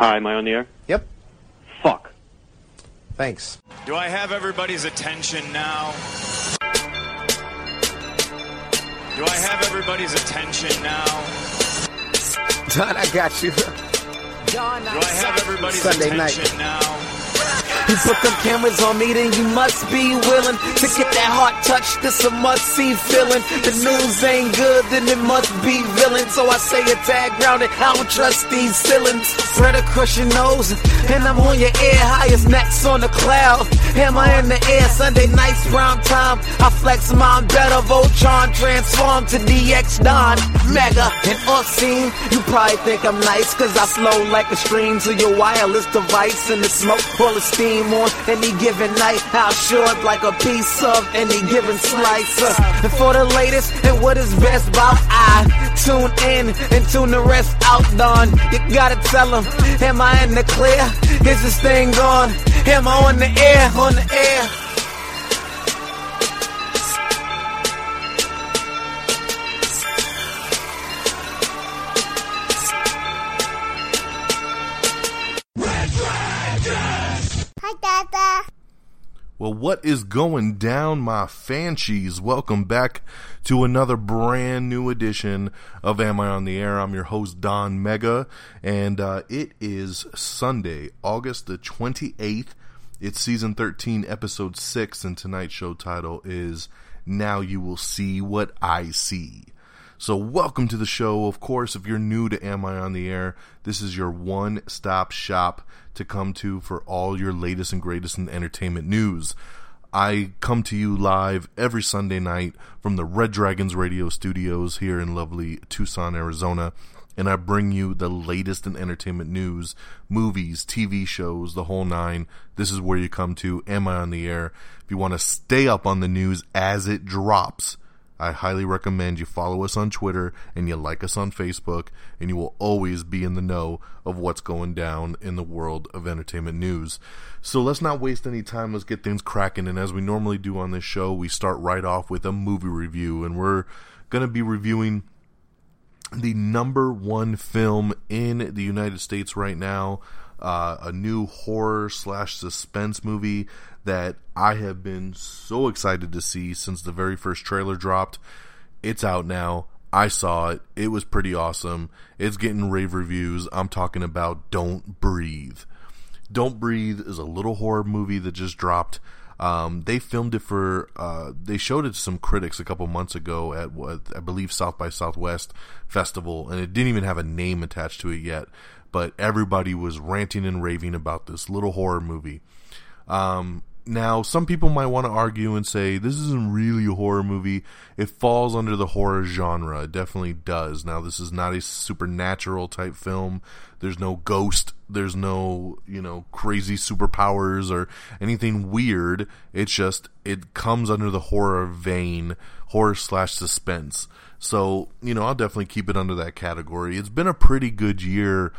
Hi, am I on the air? Yep. Fuck. Thanks. Do I have everybody's attention now? Do I have everybody's attention now? Don, I got you. Do I have everybody's Sunday night. now? You put them cameras on me, then you must be willing to get that heart touch. This a must see feeling. The news ain't good, then it must be villain. So I say a tag grounded. I don't trust these ceilings. Spread across your nose, and I'm on your ear, highest necks on the cloud. Hammer in the air, Sunday nights, prime time. I flex mine better, Voltron transform to DX Don. Mega and off scene. You probably think I'm nice, cause I flow like a stream to your wireless device. And the smoke full of steam on any given night. How short like a piece of any given slice. Uh, and for the latest and what is best about I tune in and tune the rest out, Don. You gotta tell them, am I in the clear? Is this thing on? Am I on the air? On the air? Well, what is going down, my fanshies? Welcome back to another brand new edition of Am I on the Air? I'm your host, Don Mega, and uh, it is Sunday, August the 28th. It's season 13, episode 6, and tonight's show title is Now You Will See What I See. So, welcome to the show. Of course, if you're new to Am I on the Air, this is your one stop shop to come to for all your latest and greatest in entertainment news. I come to you live every Sunday night from the Red Dragons radio studios here in lovely Tucson, Arizona, and I bring you the latest in entertainment news, movies, TV shows, the whole nine. This is where you come to. Am I on the air? If you want to stay up on the news as it drops, I highly recommend you follow us on Twitter and you like us on Facebook, and you will always be in the know of what's going down in the world of entertainment news. So let's not waste any time. Let's get things cracking. And as we normally do on this show, we start right off with a movie review, and we're going to be reviewing the number one film in the United States right now. Uh, a new horror slash suspense movie that I have been so excited to see since the very first trailer dropped. It's out now. I saw it. It was pretty awesome. It's getting rave reviews. I'm talking about Don't Breathe. Don't Breathe is a little horror movie that just dropped. Um, they filmed it for, uh, they showed it to some critics a couple months ago at what I believe South by Southwest Festival, and it didn't even have a name attached to it yet. But everybody was ranting and raving about this little horror movie. Um, now, some people might want to argue and say this isn't really a horror movie. It falls under the horror genre. It definitely does. Now, this is not a supernatural type film. There's no ghost. There's no, you know, crazy superpowers or anything weird. It's just, it comes under the horror vein, horror slash suspense. So, you know, I'll definitely keep it under that category. It's been a pretty good year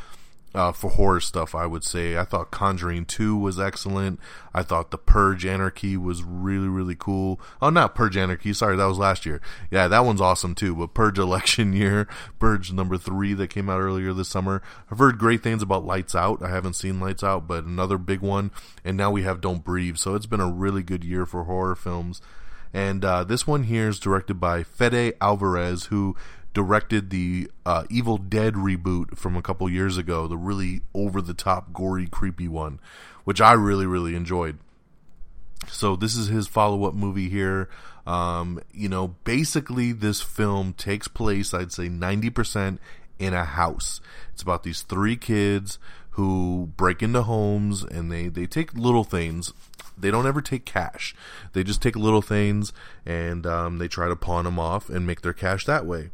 uh, for horror stuff, I would say. I thought Conjuring 2 was excellent. I thought The Purge Anarchy was really, really cool. Oh, not Purge Anarchy, sorry, that was last year. Yeah, that one's awesome too. But Purge Election Year, Purge number 3 that came out earlier this summer. I've heard great things about Lights Out. I haven't seen Lights Out, but another big one. And now we have Don't Breathe. So it's been a really good year for horror films. And uh, this one here is directed by Fede Alvarez, who directed the uh, Evil Dead reboot from a couple years ago, the really over the top, gory, creepy one, which I really, really enjoyed. So this is his follow up movie here. Um, you know, basically this film takes place, I'd say, ninety percent in a house. It's about these three kids who break into homes and they they take little things. They don't ever take cash. They just take little things and um, they try to pawn them off and make their cash that way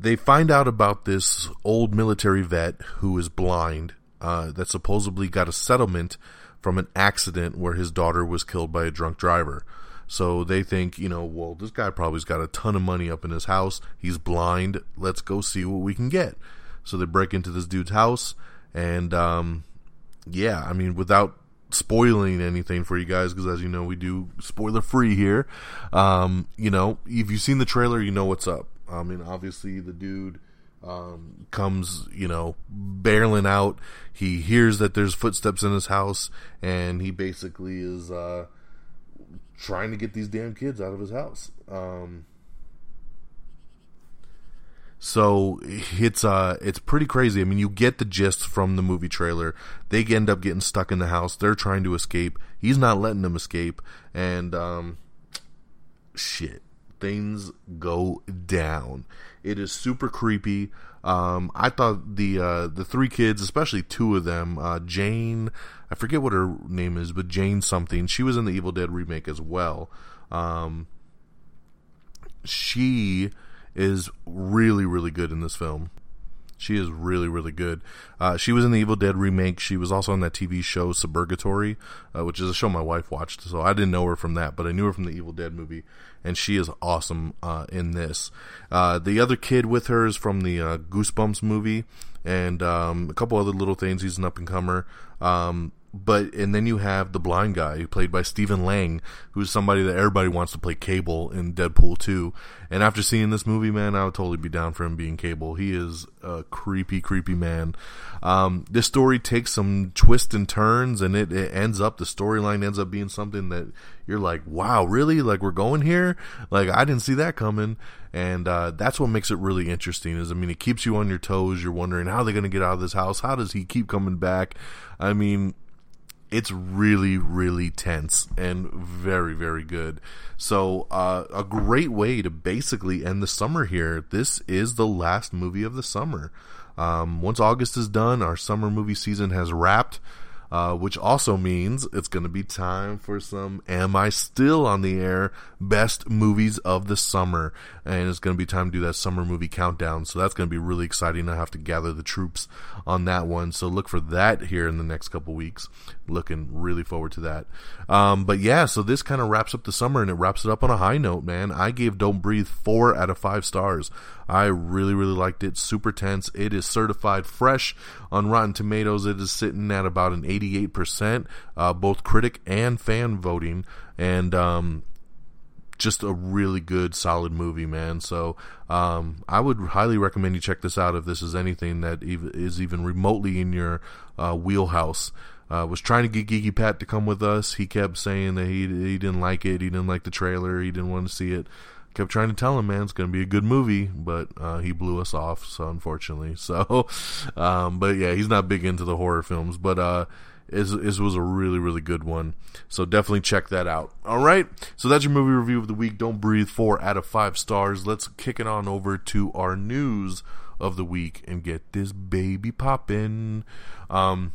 they find out about this old military vet who is blind uh, that supposedly got a settlement from an accident where his daughter was killed by a drunk driver. So they think, you know, well, this guy probably's got a ton of money up in his house. He's blind. Let's go see what we can get. So they break into this dude's house, and um, yeah, I mean, without spoiling anything for you guys, because as you know, we do spoiler free here. Um, you know, if you've seen the trailer, you know what's up. I mean, obviously the dude um, comes, you know, barreling out. He hears that there's footsteps in his house, and he basically is uh, trying to get these damn kids out of his house. Um, so it's uh it's pretty crazy. I mean, you get the gist from the movie trailer. They end up getting stuck in the house. They're trying to escape. He's not letting them escape, and um, shit, things go down. It is super creepy. Um, I thought the uh, the three kids, especially two of them, uh, Jane, I forget what her name is, but Jane something. She was in the Evil Dead remake as well. Um, she is really, really good in this film. She is really, really good. Uh, she was in the Evil Dead remake. She was also on that TV show Suburgatory, uh, which is a show my wife watched. So I didn't know her from that, but I knew her from the Evil Dead movie, and she is awesome uh, in this. Uh, the other kid with her is from the uh, Goosebumps movie, and um, a couple other little things. He's an up and comer. Um, but and then you have the blind guy played by Stephen Lang, who's somebody that everybody wants to play Cable in Deadpool 2. And after seeing this movie, man, I would totally be down for him being Cable. He is a creepy, creepy man. Um, this story takes some twists and turns, and it, it ends up the storyline ends up being something that you're like, wow, really? Like we're going here? Like I didn't see that coming. And uh, that's what makes it really interesting. Is I mean, it keeps you on your toes. You're wondering how they're going to get out of this house. How does he keep coming back? I mean it's really really tense and very very good. So uh, a great way to basically end the summer here. This is the last movie of the summer. Um, once august is done our summer movie season has wrapped uh, which also means it's going to be time for some Am I Still on the Air Best Movies of the Summer. And it's going to be time to do that summer movie countdown. So that's going to be really exciting. I have to gather the troops on that one. So look for that here in the next couple weeks. Looking really forward to that. Um, but yeah, so this kind of wraps up the summer and it wraps it up on a high note, man. I gave Don't Breathe four out of five stars. I really, really liked it. Super tense. It is certified fresh on Rotten Tomatoes. It is sitting at about an 88%, uh, both critic and fan voting. And, um, just a really good, solid movie, man. So um, I would highly recommend you check this out if this is anything that is even remotely in your uh, wheelhouse. Uh, was trying to get Geeky Pat to come with us. He kept saying that he he didn't like it. He didn't like the trailer. He didn't want to see it kept trying to tell him, man, it's going to be a good movie, but uh, he blew us off. So unfortunately, so um, but yeah, he's not big into the horror films, but uh, was a really really good one. So definitely check that out. All right, so that's your movie review of the week. Don't breathe, four out of five stars. Let's kick it on over to our news of the week and get this baby popping. Um,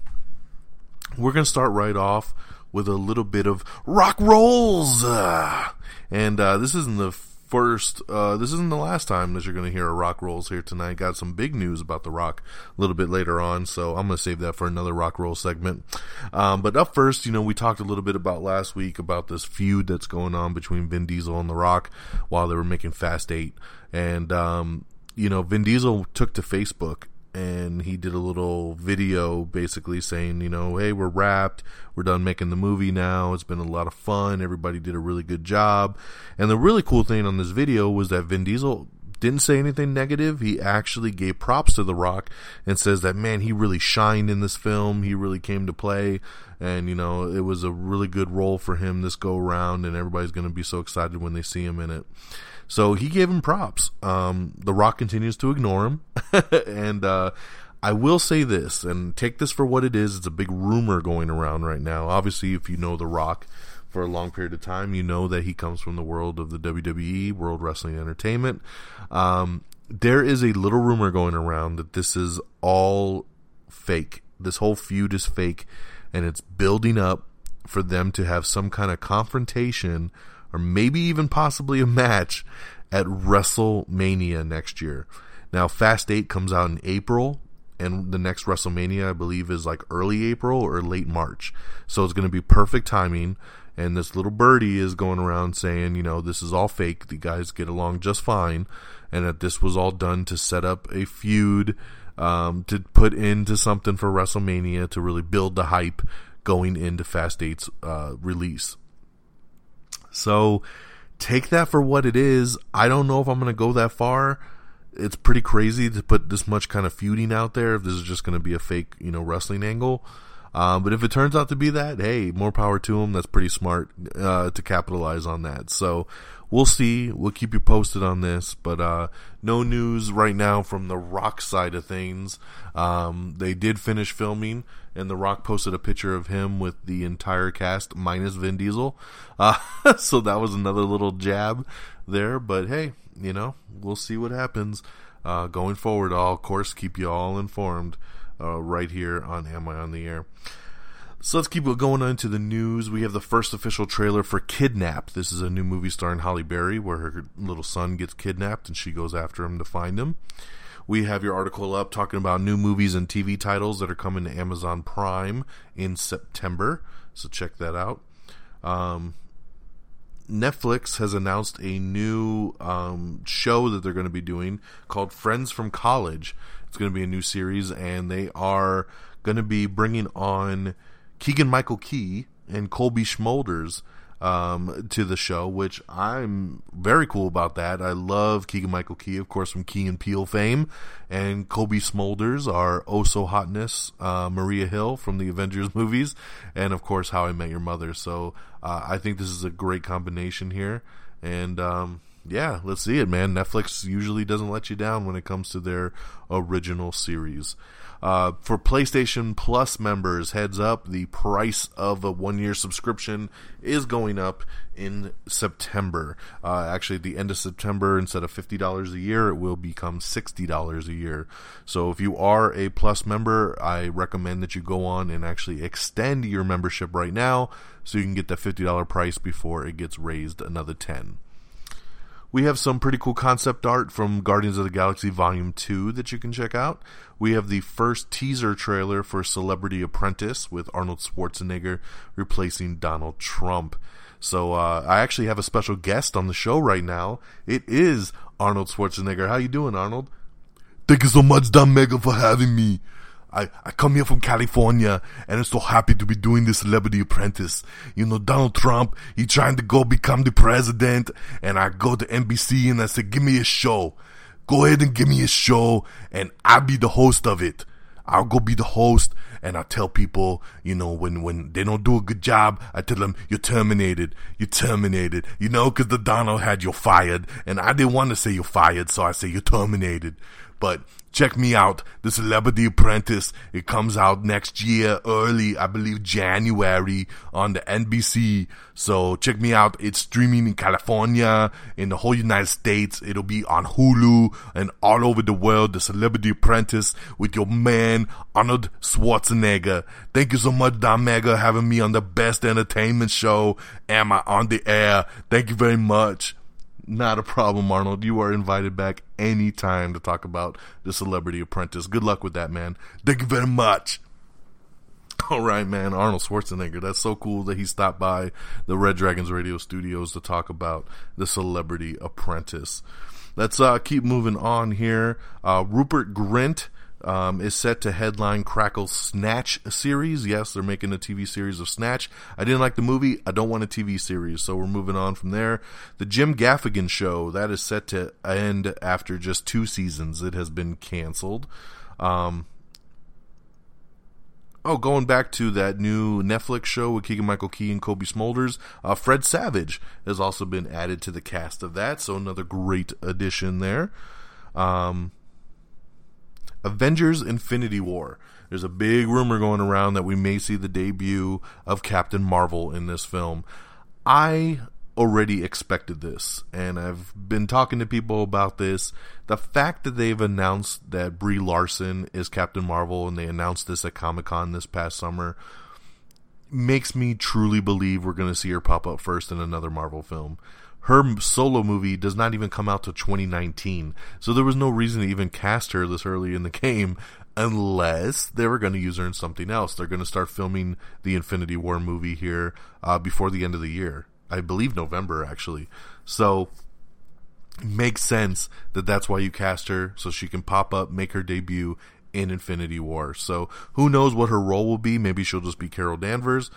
we're gonna start right off with a little bit of rock rolls, uh, and uh, this isn't the first, uh, this isn't the last time that you're going to hear a rock rolls here tonight. Got some big news about the rock a little bit later on, so I'm going to save that for another rock roll segment. Um, but up first, you know, we talked a little bit about last week about this feud that's going on between Vin Diesel and The Rock while they were making Fast 8. And, um, you know, Vin Diesel took to Facebook and he did a little video basically saying, you know, hey, we're wrapped. We're done making the movie now. It's been a lot of fun. Everybody did a really good job. And the really cool thing on this video was that Vin Diesel didn't say anything negative. He actually gave props to The Rock and says that, man, he really shined in this film. He really came to play. And, you know, it was a really good role for him this go around. And everybody's going to be so excited when they see him in it. So he gave him props. Um, the Rock continues to ignore him. and, uh, I will say this, and take this for what it is. It's a big rumor going around right now. Obviously, if you know The Rock for a long period of time, you know that he comes from the world of the WWE, World Wrestling Entertainment. Um, there is a little rumor going around that this is all fake. This whole feud is fake, and it's building up for them to have some kind of confrontation or maybe even possibly a match at WrestleMania next year. Now, Fast 8 comes out in April, and the next WrestleMania, I believe, is like early April or late March. So it's going to be perfect timing. And this little birdie is going around saying, you know, this is all fake. The guys get along just fine. And that this was all done to set up a feud, um, to put into something for WrestleMania to really build the hype going into Fast 8's uh, release. So take that for what it is. I don't know if I'm going to go that far. it's pretty crazy to put this much kind of feuding out there if this is just going to be a fake, you know, wrestling angle. Um, but if it turns out to be that, hey, more power to him. That's pretty smart uh, to capitalize on that. So we'll see. We'll keep you posted on this. But uh, no news right now from the Rock side of things. Um, they did finish filming, and The Rock posted a picture of him with the entire cast minus Vin Diesel. Uh, so that was another little jab there. But hey, you know, we'll see what happens. Uh, going forward, I'll of course keep you all informed uh, right here on Am I on the Air. So let's keep going on to the news. We have the first official trailer for Kidnap. This is a new movie starring Halle Berry where her little son gets kidnapped and she goes after him to find him. We have your article up talking about new movies and TV titles that are coming to Amazon Prime in September. So check that out. Um, Netflix has announced a new um, show that they're going to be doing called Friends from College. It's going to be a new series, and they are going to be bringing on Keegan Michael Key and Cobie Smulders um, to the show, which I'm very cool about that. I love Keegan Michael Key, of course, from Key and Peele fame, and Cobie Smulders, are oh so hotness, uh, Maria Hill from the Avengers movies, and of course How I Met Your Mother. So uh, I think this is a great combination here, and um, yeah, let's see it, man. Netflix usually doesn't let you down when it comes to their original series. Uh, for PlayStation Plus members, heads up, the price of a one year subscription is going up in September. Uh, actually, at the end of September, instead of $50 a year, it will become $60 a year. So if you are a Plus member, I recommend that you go on and actually extend your membership right now so you can get the $50 price before it gets raised another 10 we have some pretty cool concept art from Guardians of the Galaxy Volume 2 that you can check out. We have the first teaser trailer for Celebrity Apprentice with Arnold Schwarzenegger replacing Donald Trump. So uh, I actually have a special guest on the show right now. It is Arnold Schwarzenegger. How you doing, Arnold? Thank you so much, Don Mega, for having me. I, I come here from California and I'm so happy to be doing this Celebrity Apprentice. You know, Donald Trump, he trying to go become the president and I go to NBC and I say, give me a show. Go ahead and give me a show and I'll be the host of it. I'll go be the host and I tell people, you know, when, when they don't do a good job, I tell them, you're terminated. You're terminated. You know, cause the Donald had you fired and I didn't want to say you're fired. So I say you're terminated. But check me out, The Celebrity Apprentice. It comes out next year, early, I believe January on the NBC. So check me out. It's streaming in California, in the whole United States. It'll be on Hulu and all over the world. The Celebrity Apprentice with your man, Arnold Schwarzenegger. Thank you so much, Don Mega, having me on the best entertainment show. Am I on the air? Thank you very much. Not a problem, Arnold. You are invited back anytime to talk about the Celebrity Apprentice. Good luck with that, man. Thank you very much. All right, man. Arnold Schwarzenegger. That's so cool that he stopped by the Red Dragons radio studios to talk about the Celebrity Apprentice. Let's uh, keep moving on here. Uh, Rupert Grint um, is set to headline Crackle's Snatch series. Yes, they're making a TV series of Snatch. I didn't like the movie. I don't want a TV series, so we're moving on from there. The Jim Gaffigan show that is set to end after just two seasons. It has been canceled. Um, Oh, going back to that new Netflix show with Keegan Michael Key and Cobie Smulders, uh, Fred Savage has also been added to the cast of that, so another great addition there. Um, Avengers Infinity War. There's a big rumor going around that we may see the debut of Captain Marvel in this film. I already expected this, and I've been talking to people about this. The fact that they've announced that Brie Larson is Captain Marvel and they announced this at Comic Con this past summer makes me truly believe we're going to see her pop up first in another Marvel film her solo movie does not even come out to 2019. So there was no reason to even cast her this early in the game unless they were going to use her in something else. They're going to start filming the Infinity War movie here uh, before the end of the year. I believe November actually. So makes sense that that's why you cast her so she can pop up, make her debut in Infinity War. So who knows what her role will be? Maybe she'll just be Carol Danvers.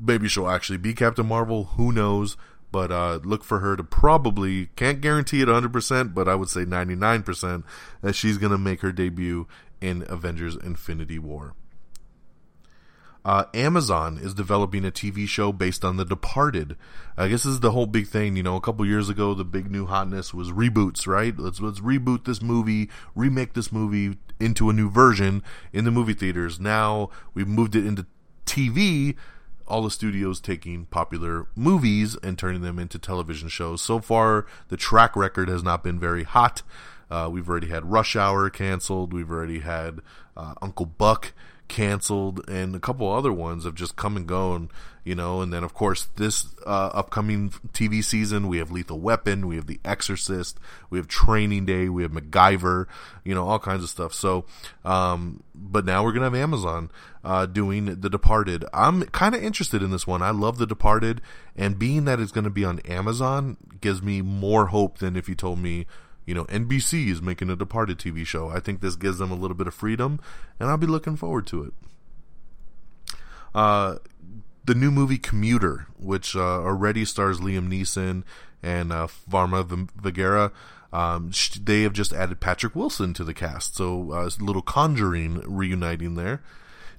Maybe she'll actually be Captain Marvel. Who knows? But uh, look for her to probably can't guarantee it 100%, but I would say 99% that she's going to make her debut in Avengers Infinity War. Uh, Amazon is developing a TV show based on The Departed. I guess this is the whole big thing. You know, a couple years ago, the big new hotness was reboots, right? Let's let's reboot this movie, remake this movie into a new version in the movie theaters. Now we've moved it into TV. All the studios taking popular movies and turning them into television shows. So far, the track record has not been very hot. Uh, we've already had Rush Hour canceled. We've already had uh, Uncle Buck canceled, and a couple other ones have just come and gone, you know. And then, of course, this uh, upcoming TV season, we have Lethal Weapon, we have The Exorcist, we have Training Day, we have MacGyver, you know, all kinds of stuff. So, um, but now we're gonna have Amazon uh, doing The Departed. I'm kind of interested in this one. I love The Departed, and being that it's gonna be on Amazon gives me more hope than if you told me you know, NBC is making a Departed TV show. I think this gives them a little bit of freedom, and I'll be looking forward to it. Uh, the new movie Commuter, which uh, already stars Liam Neeson and uh, Varma Vergara, um, they have just added Patrick Wilson to the cast. So uh, a little Conjuring reuniting there.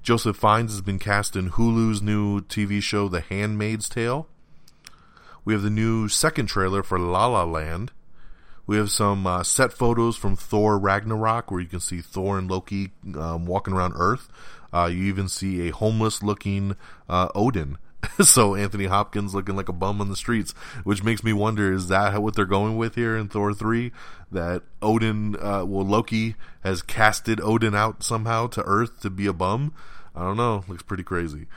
Joseph Fiennes has been cast in Hulu's new TV show, The Handmaid's Tale. We have the new second trailer for La La Land. We have some uh, set photos from Thor Ragnarok where you can see Thor and Loki um, walking around Earth. Uh, you even see a homeless looking uh, Odin. so Anthony Hopkins looking like a bum on the streets, which makes me wonder: is that what they're going with here in Thor three? That Odin, uh, well, Loki has casted Odin out somehow to Earth to be a bum. I don't know. Looks pretty crazy.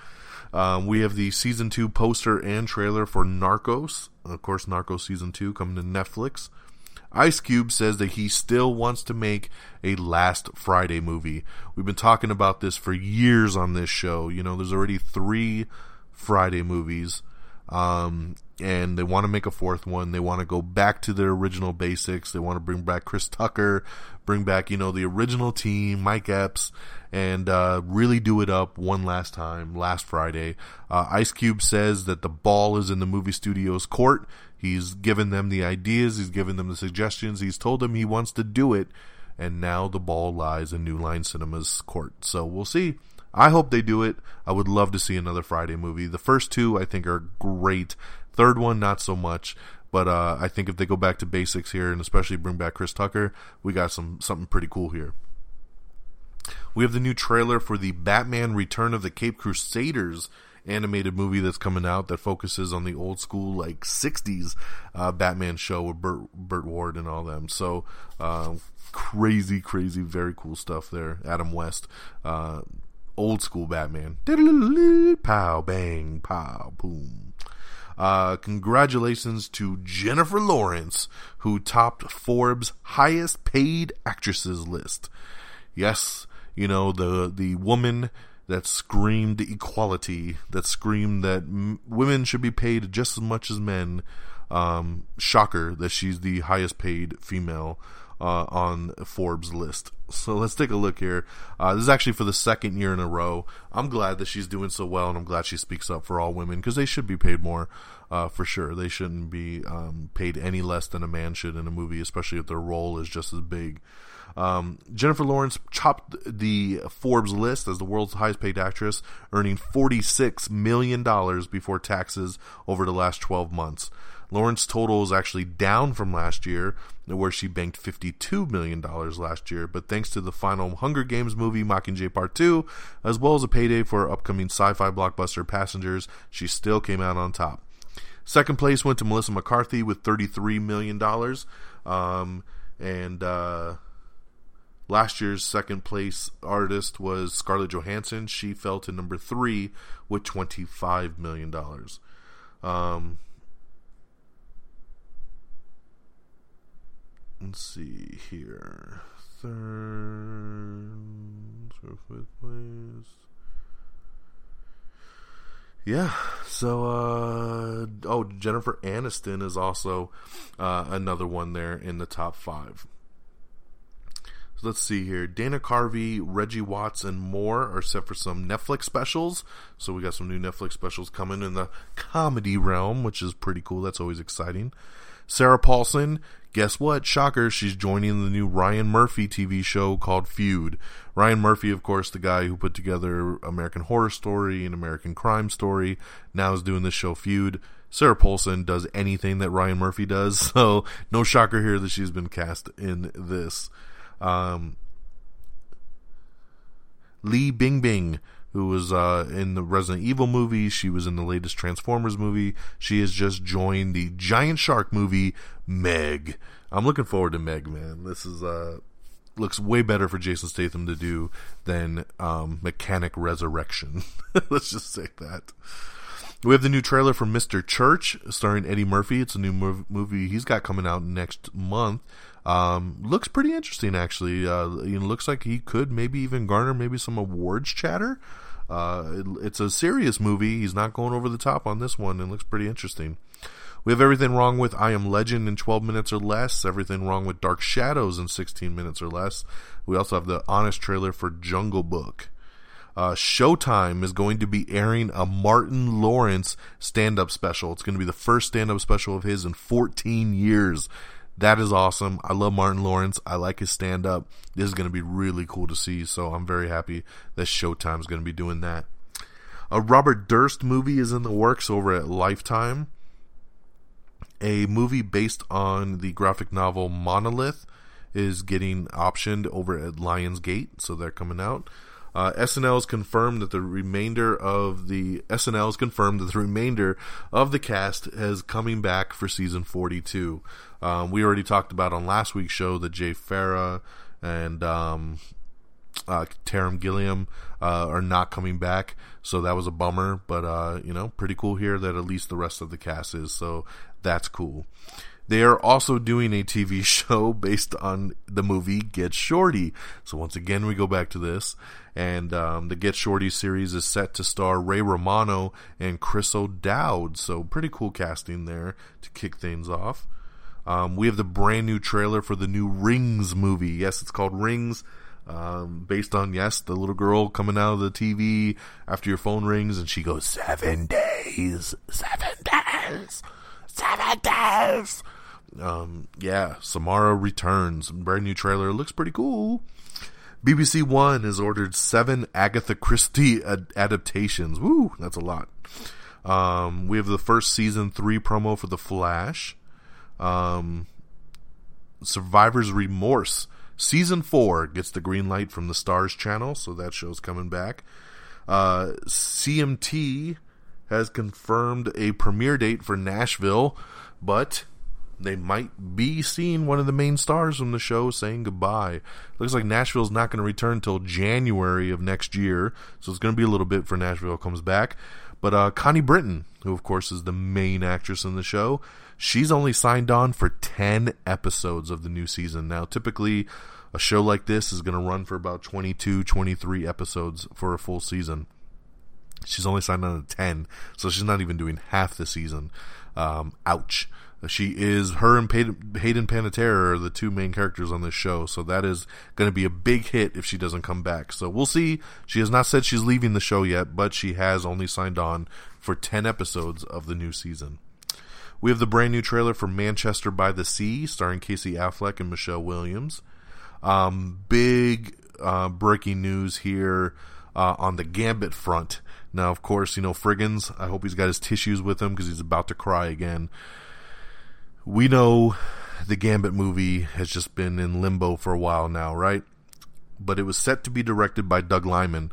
Um, we have the season two poster and trailer for Narcos. Of course, Narcos season two coming to Netflix. Ice Cube says that he still wants to make a Last Friday movie. We've been talking about this for years on this show. You know, there's already three Friday movies. Um, and they want to make a fourth one. They want to go back to their original basics. They want to bring back Chris Tucker, bring back, you know, the original team, Mike Epps, and uh, really do it up one last time, last Friday. Uh, Ice Cube says that the ball is in the movie studio's court. He's given them the ideas, he's given them the suggestions, he's told them he wants to do it, and now the ball lies in New Line Cinema's court. So we'll see. I hope they do it. I would love to see another Friday movie. The first two I think are great. Third one not so much. But uh, I think if they go back to basics here and especially bring back Chris Tucker, we got some something pretty cool here. We have the new trailer for the Batman Return of the Cape Crusaders animated movie that's coming out that focuses on the old school like 60s uh, Batman show with Burt, Burt Ward and all them. So uh, crazy, crazy, very cool stuff there. Adam West, uh, old school Batman. Pow, bang, pow, boom. Uh, congratulations to Jennifer Lawrence, who topped Forbes' highest paid actresses list. Yes, you know the the woman that screamed equality, that screamed that m- women should be paid just as much as men. Um, shocker that she's the highest paid female uh, on Forbes list. So let's take a look here. Uh, this is actually for the second year in a row. I'm glad that she's doing so well, and I'm glad she speaks up for all women because they should be paid more uh, for sure. They shouldn't be um, paid any less than a man should in a movie, especially if their role is just as big. Um, Jennifer Lawrence chopped the Forbes list as the world's highest paid actress, earning $46 million before taxes over the last 12 months. Lawrence total is actually down from last year, where she banked $52 million last year, but thanks to the final Hunger Games movie, Mockingjay Part 2, as well as a payday for upcoming sci fi blockbuster Passengers, she still came out on top. Second place went to Melissa McCarthy with $33 million. Um, and uh, Last year's second place artist was Scarlett Johansson. She fell to number three with $25 million. Um, let's see here. Third, fifth place. Yeah. So, uh, oh, Jennifer Aniston is also uh, another one there in the top five. Let's see here. Dana Carvey, Reggie Watts, and more are set for some Netflix specials. So we got some new Netflix specials coming in the comedy realm, which is pretty cool. That's always exciting. Sarah Paulson, guess what? Shocker, she's joining the new Ryan Murphy TV show called Feud. Ryan Murphy, of course, the guy who put together American Horror Story and American Crime Story, now is doing this show Feud. Sarah Paulson does anything that Ryan Murphy does, so no shocker here that she's been cast in this. Um, Li Bingbing, who was uh, in the Resident Evil movie, she was in the latest Transformers movie. She has just joined the giant shark movie Meg. I'm looking forward to Meg, man. This is uh looks way better for Jason Statham to do than um, Mechanic Resurrection. Let's just say that. We have the new trailer for Mr. Church, starring Eddie Murphy. It's a new mov- movie he's got coming out next month. Um, looks pretty interesting, actually. Uh, looks like he could maybe even garner maybe some awards chatter. Uh, it, it's a serious movie. He's not going over the top on this one, and looks pretty interesting. We have everything wrong with I Am Legend in 12 minutes or less. Everything wrong with Dark Shadows in 16 minutes or less. We also have the honest trailer for Jungle Book. Uh, Showtime is going to be airing a Martin Lawrence stand up special. It's going to be the first stand up special of his in 14 years. That is awesome. I love Martin Lawrence. I like his stand up. This is going to be really cool to see. So I'm very happy that Showtime is going to be doing that. A Robert Durst movie is in the works over at Lifetime a movie based on the graphic novel Monolith is getting optioned over at Lionsgate, so they're coming out. Uh, SNL has confirmed that the remainder of the SNL has confirmed that the remainder of the cast is coming back for season 42. Um, we already talked about on last week's show that Jay Pharoah and um, uh, Taran Killam uh, are not coming back, so that was a bummer. But uh, you know, pretty cool here that at least the rest of the cast is. So that's cool. They are also doing a TV show based on the movie Get Shorty. So once again, we go back to this, and um, the Get Shorty series is set to star Ray Romano and Chris O'Dowd. So pretty cool casting there to kick things off. Um, we have the brand new trailer for the new Rings movie. Yes, it's called Rings. Um, based on yes, the little girl coming out of the TV after your phone rings and she goes seven days, seven days seven days. Um, yeah, Samara returns. Brand new trailer. Looks pretty cool. BBC One has ordered seven Agatha Christie ad- adaptations. Woo, that's a lot. Um, we have the first season three promo for The Flash. Um, Survivor's Remorse. Season four gets the green light from the Stars channel, so that show's coming back. Uh, CMT has confirmed a premiere date for Nashville, but they might be seeing one of the main stars from the show saying goodbye. Looks like Nashville's not going to return until January of next year, so it's going to be a little bit for Nashville comes back. But uh, Connie Britton, who of course is the main actress in the show, she's only signed on for 10 episodes of the new season. Now, typically, a show like this is going to run for about 22, 23 episodes for a full season. She's only signed on to 10, so she's not even doing half the season. Um, ouch. She is, her and Hayden Panettiere are the two main characters on this show, so that is going to be a big hit if she doesn't come back. So we'll see. She has not said she's leaving the show yet, but she has only signed on for 10 episodes of the new season. We have the brand new trailer for Manchester by the Sea, starring Casey Affleck and Michelle Williams. Um, big uh, breaking news here uh, on the Gambit front. Now, of course, you know, Friggins, I hope he's got his tissues with him because he's about to cry again. We know the Gambit movie has just been in limbo for a while now, right? But it was set to be directed by Doug Liman.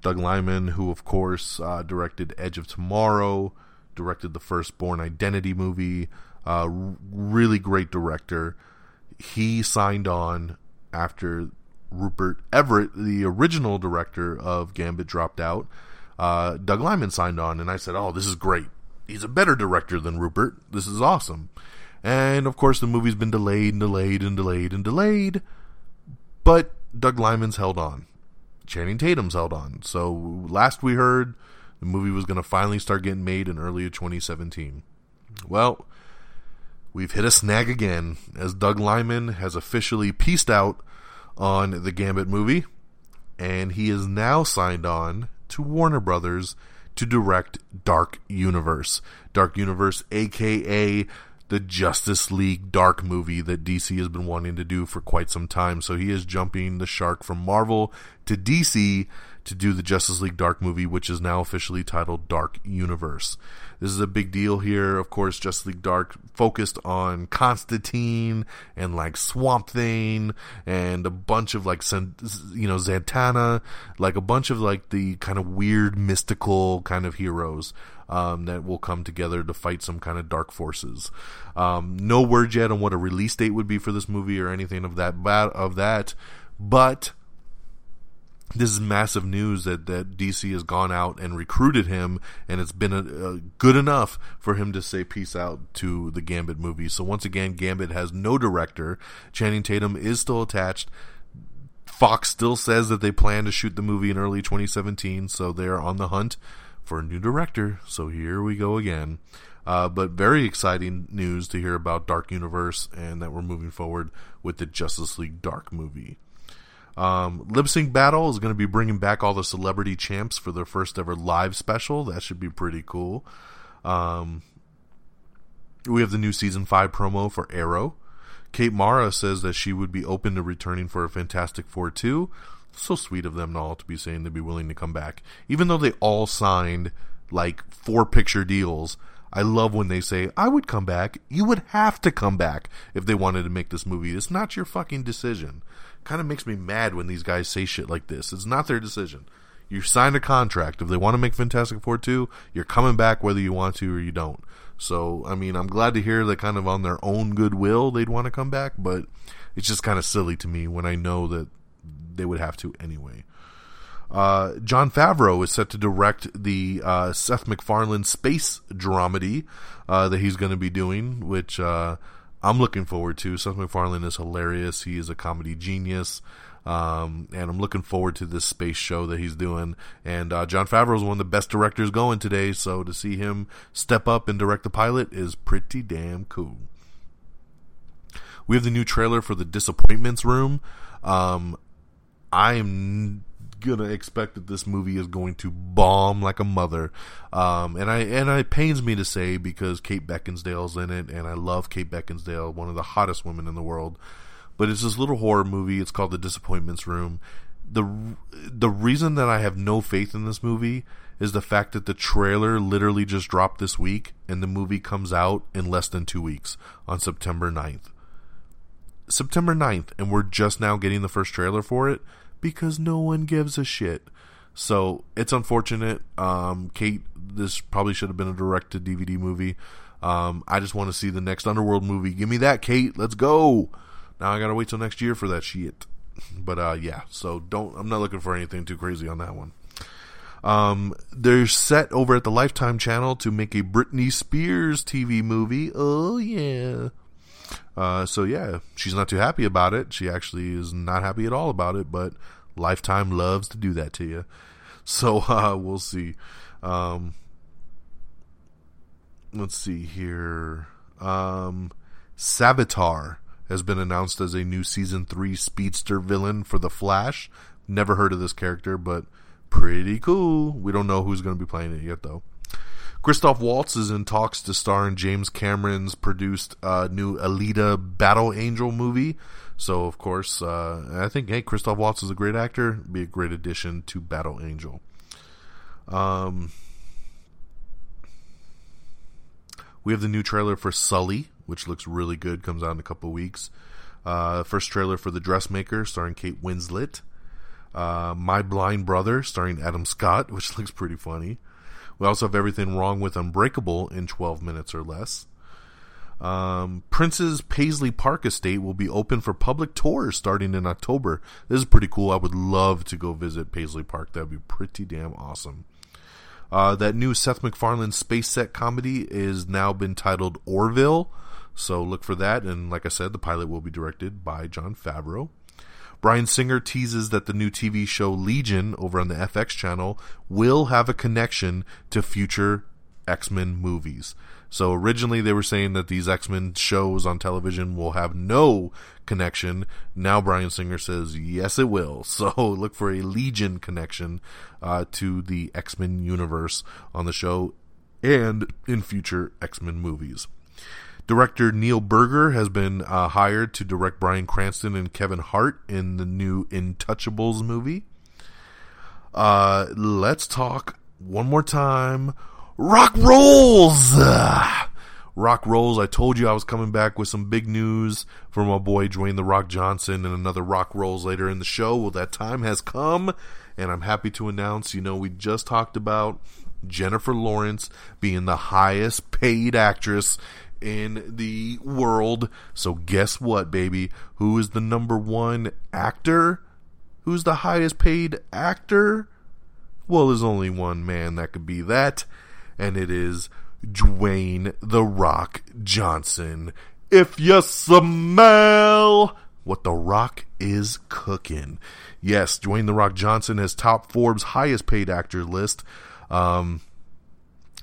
Doug Liman, who, of course, uh, directed Edge of Tomorrow, directed the first Bourne Identity movie, uh, really great director. He signed on after Rupert Everett, the original director of Gambit, dropped out. Uh, Doug Liman signed on, and I said, "Oh, this is great. He's a better director than Rupert. This is awesome." And of course, the movie's been delayed and delayed and delayed and delayed, but Doug Liman's held on. Channing Tatum's held on. So last we heard, the movie was going to finally start getting made in early 2017. Well, we've hit a snag again as Doug Liman has officially pieced out on the Gambit movie, and he is now signed on to Warner Brothers to direct Dark Universe. Dark Universe, aka the Justice League Dark movie that DC has been wanting to do for quite some time. So he is jumping the shark from Marvel to DC to do the Justice League Dark movie, which is now officially titled Dark Universe. This is a big deal here. Of course, Justice League Dark focused on Constantine and like Swamp Thing and a bunch of like, you know, Zatanna, like a bunch of like the kind of weird mystical kind of heroes. Um, that will come together to fight some kind of dark forces. Um, no word yet on what a release date would be for this movie or anything of that of that, but this is massive news that, that DC has gone out and recruited him, and it's been a, a good enough for him to say peace out to the Gambit movie. So once again, Gambit has no director. Channing Tatum is still attached. Fox still says that they plan to shoot the movie in early 2017, so they're on the hunt for a new director. So here we go again. Uh, but very exciting news to hear about Dark Universe and that we're moving forward with the Justice League Dark movie. Um, Lip Sync Battle is going to be bringing back all the celebrity champs for their first ever live special. That should be pretty cool. Um, we have the new season five promo for Arrow. Kate Mara says that she would be open to returning for a Fantastic Four 2. So sweet of them all to be saying they'd be willing to come back. Even though they all signed like four picture deals, I love when they say, I would come back. You would have to come back if they wanted to make this movie. It's not your fucking decision kind of makes me mad when these guys say shit like this. It's not their decision. You signed a contract. If they want to make Fantastic Four 2, you're coming back whether you want to or you don't. So, I mean, I'm glad to hear that kind of on their own goodwill they'd want to come back, but it's just kind of silly to me when I know that they would have to anyway. Uh, Jon Favreau is set to direct the uh, Seth MacFarlane space dramedy uh, that he's going to be doing, which uh, I'm looking forward to. Seth MacFarlane is hilarious. He is a comedy genius. Um, and I'm looking forward to this space show that he's doing. And uh, Jon Favreau is one of the best directors going today, so to see him step up and direct the pilot is pretty damn cool. We have the new trailer for the Disappointments Room. Um, I'm gonna expect that this movie is going to bomb like a mother. Um, and I and it pains me to say because Kate Beckinsdale's in it, and I love Kate Beckinsdale, one of the hottest women in the world. But it's this little horror movie. It's called The Disappointments Room. the The reason that I have no faith in this movie is the fact that the trailer literally just dropped this week, and the movie comes out in less than two weeks on September 9th. September 9th, and we're just now getting the first trailer for it because no one gives a shit. So it's unfortunate. Um, Kate, this probably should have been a direct to DVD movie. Um, I just want to see the next Underworld movie. Give me that, Kate. Let's go. Now I gotta wait till next year for that shit. But uh, yeah, so don't. I'm not looking for anything too crazy on that one. Um, they're set over at the Lifetime channel to make a Britney Spears TV movie. Oh yeah. Uh, so yeah, she's not too happy about it. She actually is not happy at all about it, but Lifetime loves to do that to you. So uh, we'll see. Um, let's see here. Um, Savitar has been announced as a new season three speedster villain for the Flash. Never heard of this character, but pretty cool. We don't know who's going to be playing it yet, though. Christoph Waltz is in talks to star in James Cameron's produced uh, new Alita Battle Angel movie. So, of course, uh, I think, hey, Christoph Waltz is a great actor. Be a great addition to Battle Angel. Um, we have the new trailer for Sully, which looks really good. Comes out in a couple weeks. Uh, first trailer for The Dressmaker, starring Kate Winslet. Uh, My Blind Brother, starring Adam Scott, which looks pretty funny. We also have everything wrong with Unbreakable in 12 minutes or less. Um, Prince's Paisley Park estate will be open for public tours starting in October. This is pretty cool. I would love to go visit Paisley Park. That would be pretty damn awesome. Uh, that new Seth MacFarlane space set comedy is now been titled Orville. So look for that. And like I said, the pilot will be directed by Jon Favreau. Bryan Singer teases that the new TV show Legion over on the FX channel will have a connection to future X Men movies. So originally they were saying that these X Men shows on television will have no connection. Now Bryan Singer says yes, it will. So look for a Legion connection uh, to the X Men universe on the show and in future X Men movies. Director Neil Burger has been uh, hired to direct Bryan Cranston and Kevin Hart in the new Intouchables movie. Uh, let's talk one more time. Rock rolls. Rock rolls. I told you I was coming back with some big news from my boy Dwayne the Rock Johnson and another Rock rolls later in the show. Well, that time has come, and I'm happy to announce. You know, we just talked about Jennifer Lawrence being the highest paid actress in the world. So guess what, baby? Who is the number one actor? Who's the highest paid actor? Well, there's only one man that could be that, and it is Dwayne The Rock Johnson. If you smell what The Rock is cooking. Yes, Dwayne The Rock Johnson has top Forbes' highest paid actor list. Um,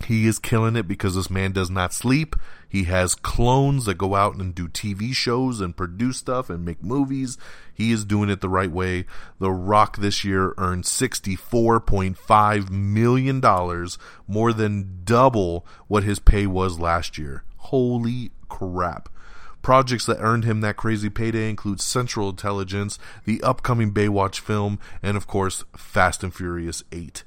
he is killing it because this man does not sleep. He has clones that go out and do TV shows and produce stuff and make movies. He is doing it the right way. The Rock this year earned $64.5 million, more than double what his pay was last year. Holy crap. Projects that earned him that crazy payday include Central Intelligence, the upcoming Baywatch film, and of course, Fast and Furious 8.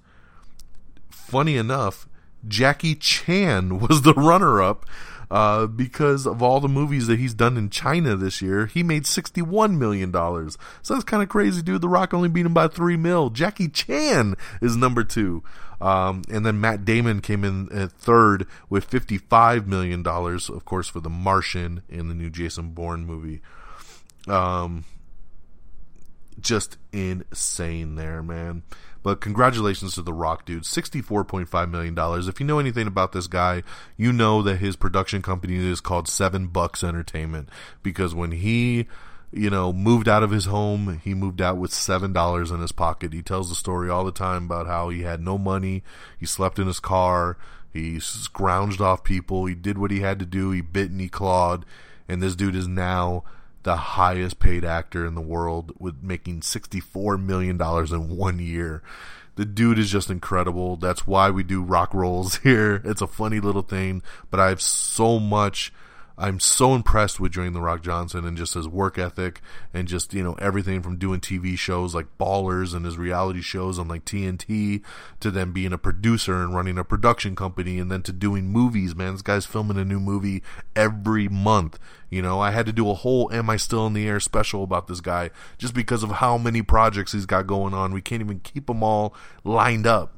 Funny enough, Jackie Chan was the runner up uh, because of all the movies that he's done in China this year. He made $61 million. So that's kind of crazy, dude. The Rock only beat him by 3 mil. Jackie Chan is number two. Um, and then Matt Damon came in at third with $55 million, of course, for The Martian and the new Jason Bourne movie. Um, just insane there, man. But congratulations to The Rock, dude. $64.5 million. If you know anything about this guy, you know that his production company is called Seven Bucks Entertainment. Because when he, you know, moved out of his home, he moved out with $7 in his pocket. He tells the story all the time about how he had no money, he slept in his car, he scrounged off people, he did what he had to do, he bit and he clawed. And this dude is now the highest paid actor in the world with making $64 million in one year. The dude is just incredible. That's why we do rock rolls here. It's a funny little thing, but I have so much I'm so impressed with Dwayne the Rock Johnson and just his work ethic and just you know everything from doing TV shows like Ballers and his reality shows on like TNT to then being a producer and running a production company and then to doing movies. Man, this guy's filming a new movie every month. You know, I had to do a whole "Am I Still in the Air" special about this guy just because of how many projects he's got going on. We can't even keep them all lined up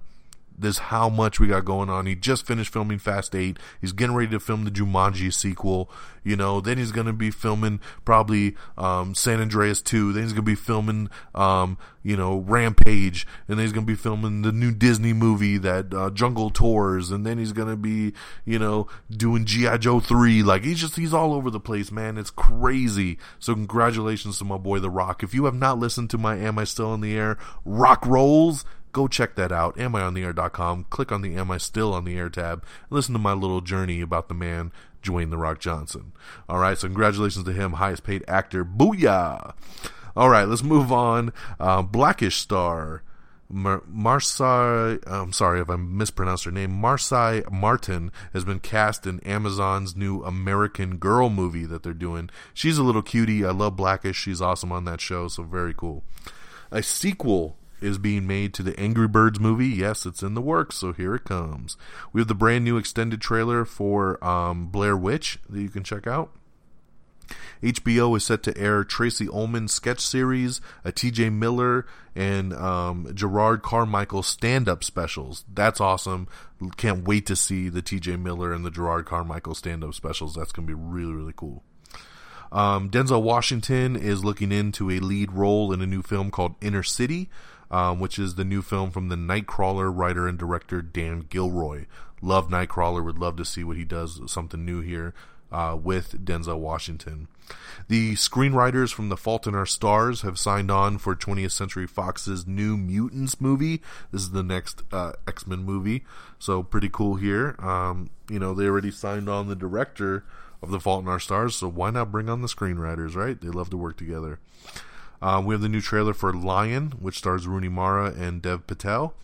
there's how much we got going on. He just finished filming Fast Eight. He's getting ready to film the Jumanji sequel. You know, then he's gonna be filming probably um, San Andreas Two. Then he's gonna be filming, um, you know, Rampage, and then he's gonna be filming the new Disney movie that uh, Jungle Tours, and then he's gonna be, you know, doing GI Joe Three. Like he's just he's all over the place, man. It's crazy. So congratulations to my boy The Rock. If you have not listened to my Am I Still in the Air Rock Rolls Go check that out, amiontheair.com. Click on the Am I Still on the Air tab. Listen to my little journey about the man, Dwayne The Rock Johnson. All right, so congratulations to him, highest paid actor. Booyah! All right, let's move on. Uh, Blackish star. Mar- Marsai, I'm sorry if I mispronounced her name. Marsai Martin has been cast in Amazon's new American Girl movie that they're doing. She's a little cutie. I love Blackish. She's awesome on that show, so very cool. A sequel is being made to the Angry Birds movie. Yes, it's in the works, so here it comes. We have the brand new extended trailer for um, Blair Witch that you can check out. HBO is set to air Tracey Ullman sketch series, a TJ Miller and um, Jerrod Carmichael stand up specials. That's awesome. Can't wait to see the TJ Miller and the Jerrod Carmichael stand up specials. That's going to be really, really cool. Um, Denzel Washington is looking into a lead role in a new film called Inner City um, which is the new film from the Nightcrawler writer and director Dan Gilroy. Love Nightcrawler, would love to see what he does, something new here. uh, with Denzel Washington. The screenwriters from The Fault in Our Stars have signed on for 20th Century Fox's New Mutants movie. This is the next uh, X Men movie, so pretty cool here. Um, you know, they already signed on the director of The Fault in Our Stars, so why not bring on the screenwriters, right? They love to work together. Uh, we have the new trailer for Lion, which stars Rooney Mara and Dev Patel.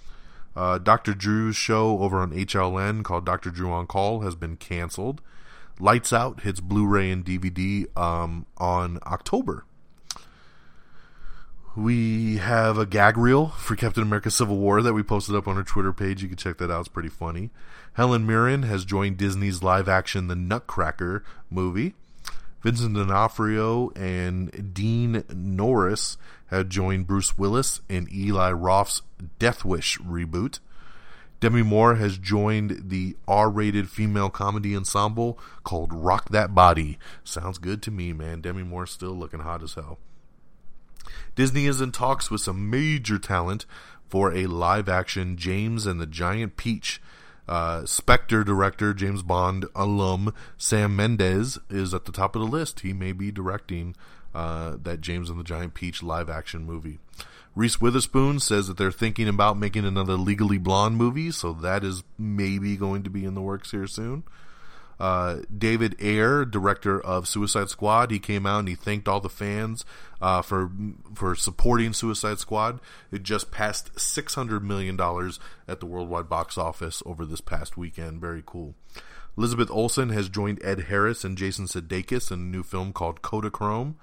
Uh, Dr. Drew's show over on HLN called Dr. Drew on Call has been canceled. Lights Out hits Blu-ray and DVD um, on October. We have a gag reel for Captain America Civil War that we posted up on our Twitter page. You can check that out. It's pretty funny. Helen Mirren has joined Disney's live action The Nutcracker movie. Vincent D'Onofrio and Dean Norris have joined Bruce Willis in Eli Roth's Death Wish reboot. Demi Moore has joined the R rated female comedy ensemble called Rock That Body. Sounds good to me, man. Demi Moore's still looking hot as hell. Disney is in talks with some major talent for a live action James and the Giant Peach. Uh, Spectre director James Bond alum Sam Mendes is at the top of the list. He may be directing uh, that James and the Giant Peach live action movie. Reese Witherspoon says that they're thinking about making another Legally Blonde movie, so that is maybe going to be in the works here soon. Uh, David Ayer, director of Suicide Squad, he came out and he thanked all the fans uh, for for supporting Suicide Squad. It just passed six hundred million dollars at the worldwide box office over this past weekend. Very cool. Elizabeth Olsen has joined Ed Harris and Jason Sudeikis in a new film called Kodachrome.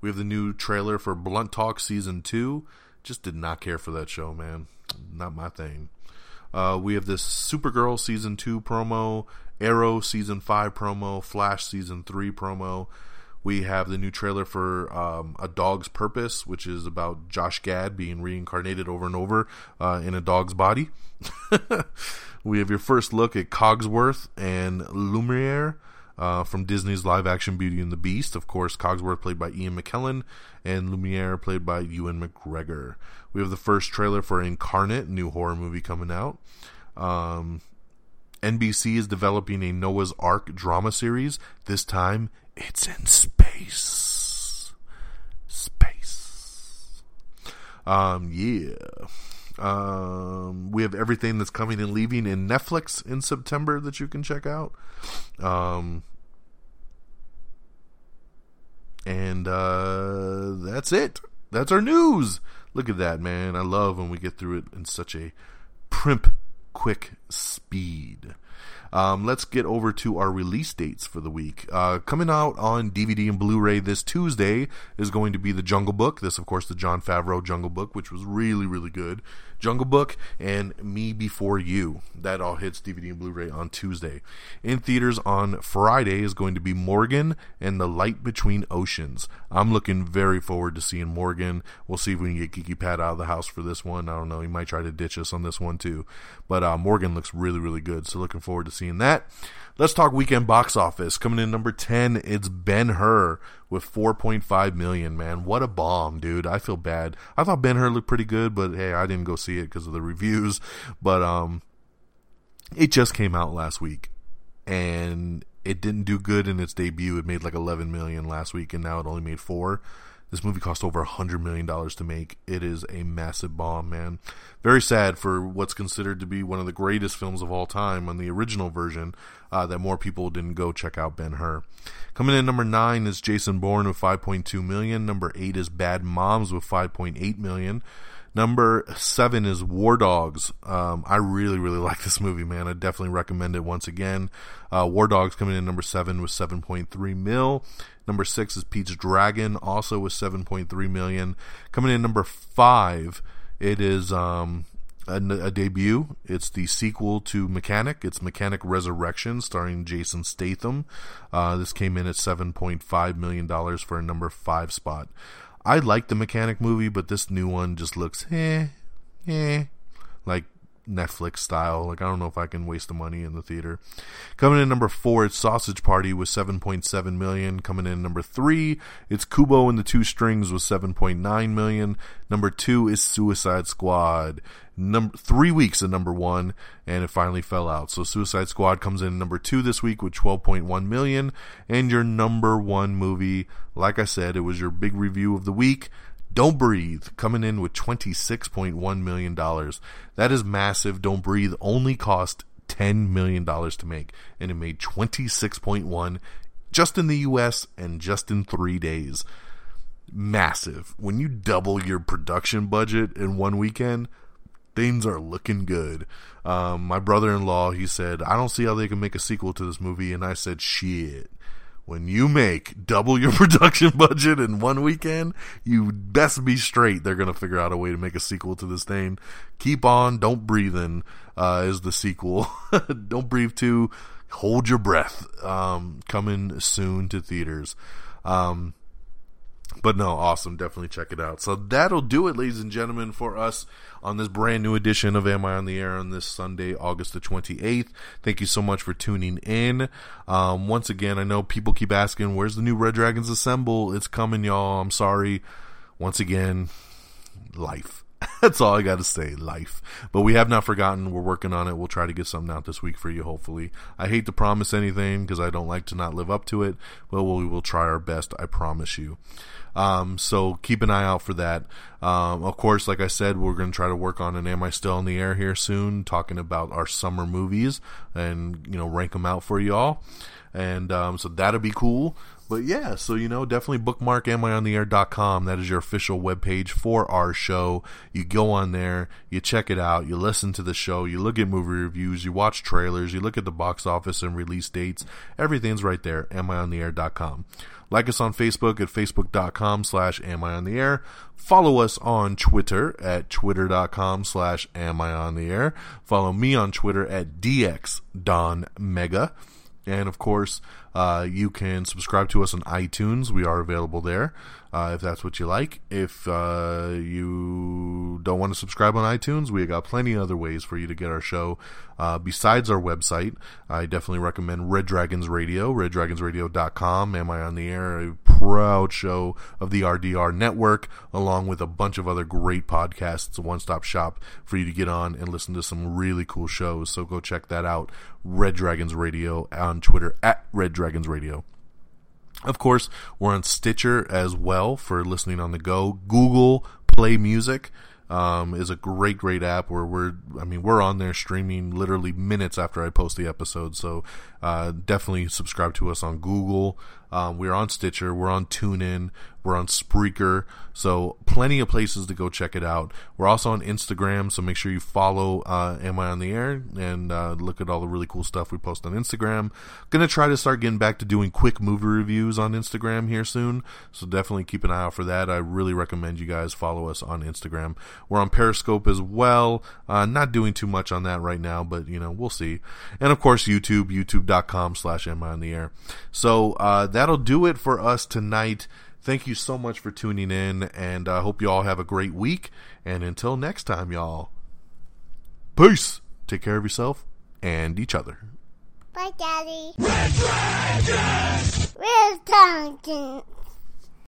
We have the new trailer for Blunt Talk season two. Just did not care for that show, man. Not my thing. Uh, we have this Supergirl season two promo, Arrow season five promo, Flash season three promo. We have the new trailer for um, A Dog's Purpose, which is about Josh Gad being reincarnated over and over uh, in a dog's body. we have your first look at Cogsworth and Lumiere uh, from Disney's live action Beauty and the Beast. Of course, Cogsworth played by Ian McKellen and Lumiere played by Ewan McGregor. We have the first trailer for Incarnate, new horror movie coming out. Um, NBC is developing a Noah's Ark drama series. This time, it's in space. Space. Um, yeah. Um, we have everything that's coming and leaving in Netflix in September that you can check out. Um, and uh, that's it. That's our news. Look at that, man. I love when we get through it in such a primp, quick speed. Um, let's get over to our release dates for the week. Uh, coming out on DVD and Blu-ray this Tuesday is going to be The Jungle Book. This, of course, the Jon Favreau Jungle Book, which was really, really good. Jungle Book and Me Before You. That all hits DVD and Blu-ray on Tuesday. In theaters on Friday is going to be Morgan and The Light Between Oceans. I'm looking very forward to seeing Morgan. We'll see if we can get Geeky Pat out of the house for this one. I don't know. He might try to ditch us on this one too. But uh, Morgan looks really, really good. So looking forward to seeing that. Let's talk weekend box office. Coming in number 10, it's Ben Hur with 4.5 million, man. What a bomb, dude. I feel bad. I thought Ben Hur looked pretty good, but hey, I didn't go see it because of the reviews. But um it just came out last week and it didn't do good in its debut. It made like 11 million last week and now it only made 4. This movie cost over a hundred million dollars to make. It is a massive bomb, man. Very sad for what's considered to be one of the greatest films of all time on the original version. Uh, that more people didn't go check out Ben Hur. Coming in number nine is Jason Bourne with 5.2 million. Number eight is Bad Moms with 5.8 million. Number seven is War Dogs. Um, I really, really like this movie, man. I definitely recommend it once again. Uh, War Dogs coming in number seven with 7.3 mil. Number six is Pete's Dragon, also with 7.3 million. Coming in number five, it is um, a, a, debut. It's the sequel to Mechanic. It's Mechanic Resurrection, starring Jason Statham. Uh, this came in at 7.5 million dollars for a number five spot. I like the Mechanic movie, but this new one just looks eh, eh. Like Netflix style. Like I don't know if I can waste the money in the theater. Coming in number four, it's Sausage Party with 7.7 million. Coming in number three, it's Kubo and the Two Strings with 7.9 million. Number two is Suicide Squad. Number three weeks at number one, and it finally fell out. So Suicide Squad comes in number two this week with 12.1 million, and your number one movie. Like I said, it was your big review of the week. Don't Breathe coming in with $26.1 million. That is massive. Don't Breathe only cost $10 million to make, and it made 26.1 just in the US and just in three days. Massive. When you double your production budget in one weekend, things are looking good. Um, my brother in law, he said, I don't see how they can make a sequel to this movie. And I said, shit when you make double your production budget in one weekend, you best be straight. They're going to figure out a way to make a sequel to this thing. Keep on, don't breathe in, uh, is the sequel. don't breathe two, hold your breath. Um, coming soon to theaters. Um, but no, awesome. Definitely check it out. So that'll do it, ladies and gentlemen, for us on this brand new edition of Am I on the Air on this Sunday, August the 28th. Thank you so much for tuning in. Um, once again, I know people keep asking, where's the new Red Dragons Assemble? It's coming, y'all. I'm sorry. Once again, life. That's all I got to say. Life. But we have not forgotten. We're working on it. We'll try to get something out this week for you, hopefully. I hate to promise anything because I don't like to not live up to it, but we will try our best. I promise you. Um, so keep an eye out for that. Um, of course, like I said, we're going to try to work on an Am I Still in the Air here soon, talking about our summer movies and, you know, rank them out for y'all. And um, so that'll be cool. But yeah, so you know, definitely bookmark amiontheair.com. That is your official webpage for our show. You go on there, you check it out, you listen to the show, you look at movie reviews, you watch trailers, you look at the box office and release dates. Everything's right there, amiontheair.com. Like us on Facebook at facebook.com slash am I on the air. Follow us on Twitter at twitter.com slash am I on the air. Follow me on Twitter at dx don mega. And of course, uh, you can subscribe to us on iTunes. We are available there uh, if that's what you like. If uh, you don't want to subscribe on iTunes, we got plenty of other ways for you to get our show. Uh, besides our website, I definitely recommend Red Dragons Radio, reddragonsradio.com. Am I on the air? A proud show of the RDR network, along with a bunch of other great podcasts. A one stop shop for you to get on and listen to some really cool shows. So go check that out. Red Dragons Radio on Twitter at Red Dragons Radio. Of course, we're on Stitcher as well for listening on the go. Google Play Music um, is a great, great app where we're, I mean, we're on there streaming literally minutes after I post the episode. So uh, definitely subscribe to us on Google. Um, we're on Stitcher. We're on TuneIn. We're on Spreaker. So plenty of places to go check it out. We're also on Instagram. So make sure you follow uh, Am I on the Air and uh, look at all the really cool stuff we post on Instagram. Gonna try to start getting back to doing quick movie reviews on Instagram here soon. So definitely keep an eye out for that. I really recommend you guys follow us on Instagram. We're on Periscope as well. Uh, not doing too much on that right now, but you know we'll see. And of course YouTube, YouTube.com slash Am I on the Air. So uh, that'll do it for us tonight. Thank you so much for tuning in, and I hope you all have a great week. And until next time, y'all, peace. Take care of yourself and each other. Bye, Daddy. Red Dragons! Red Dragons!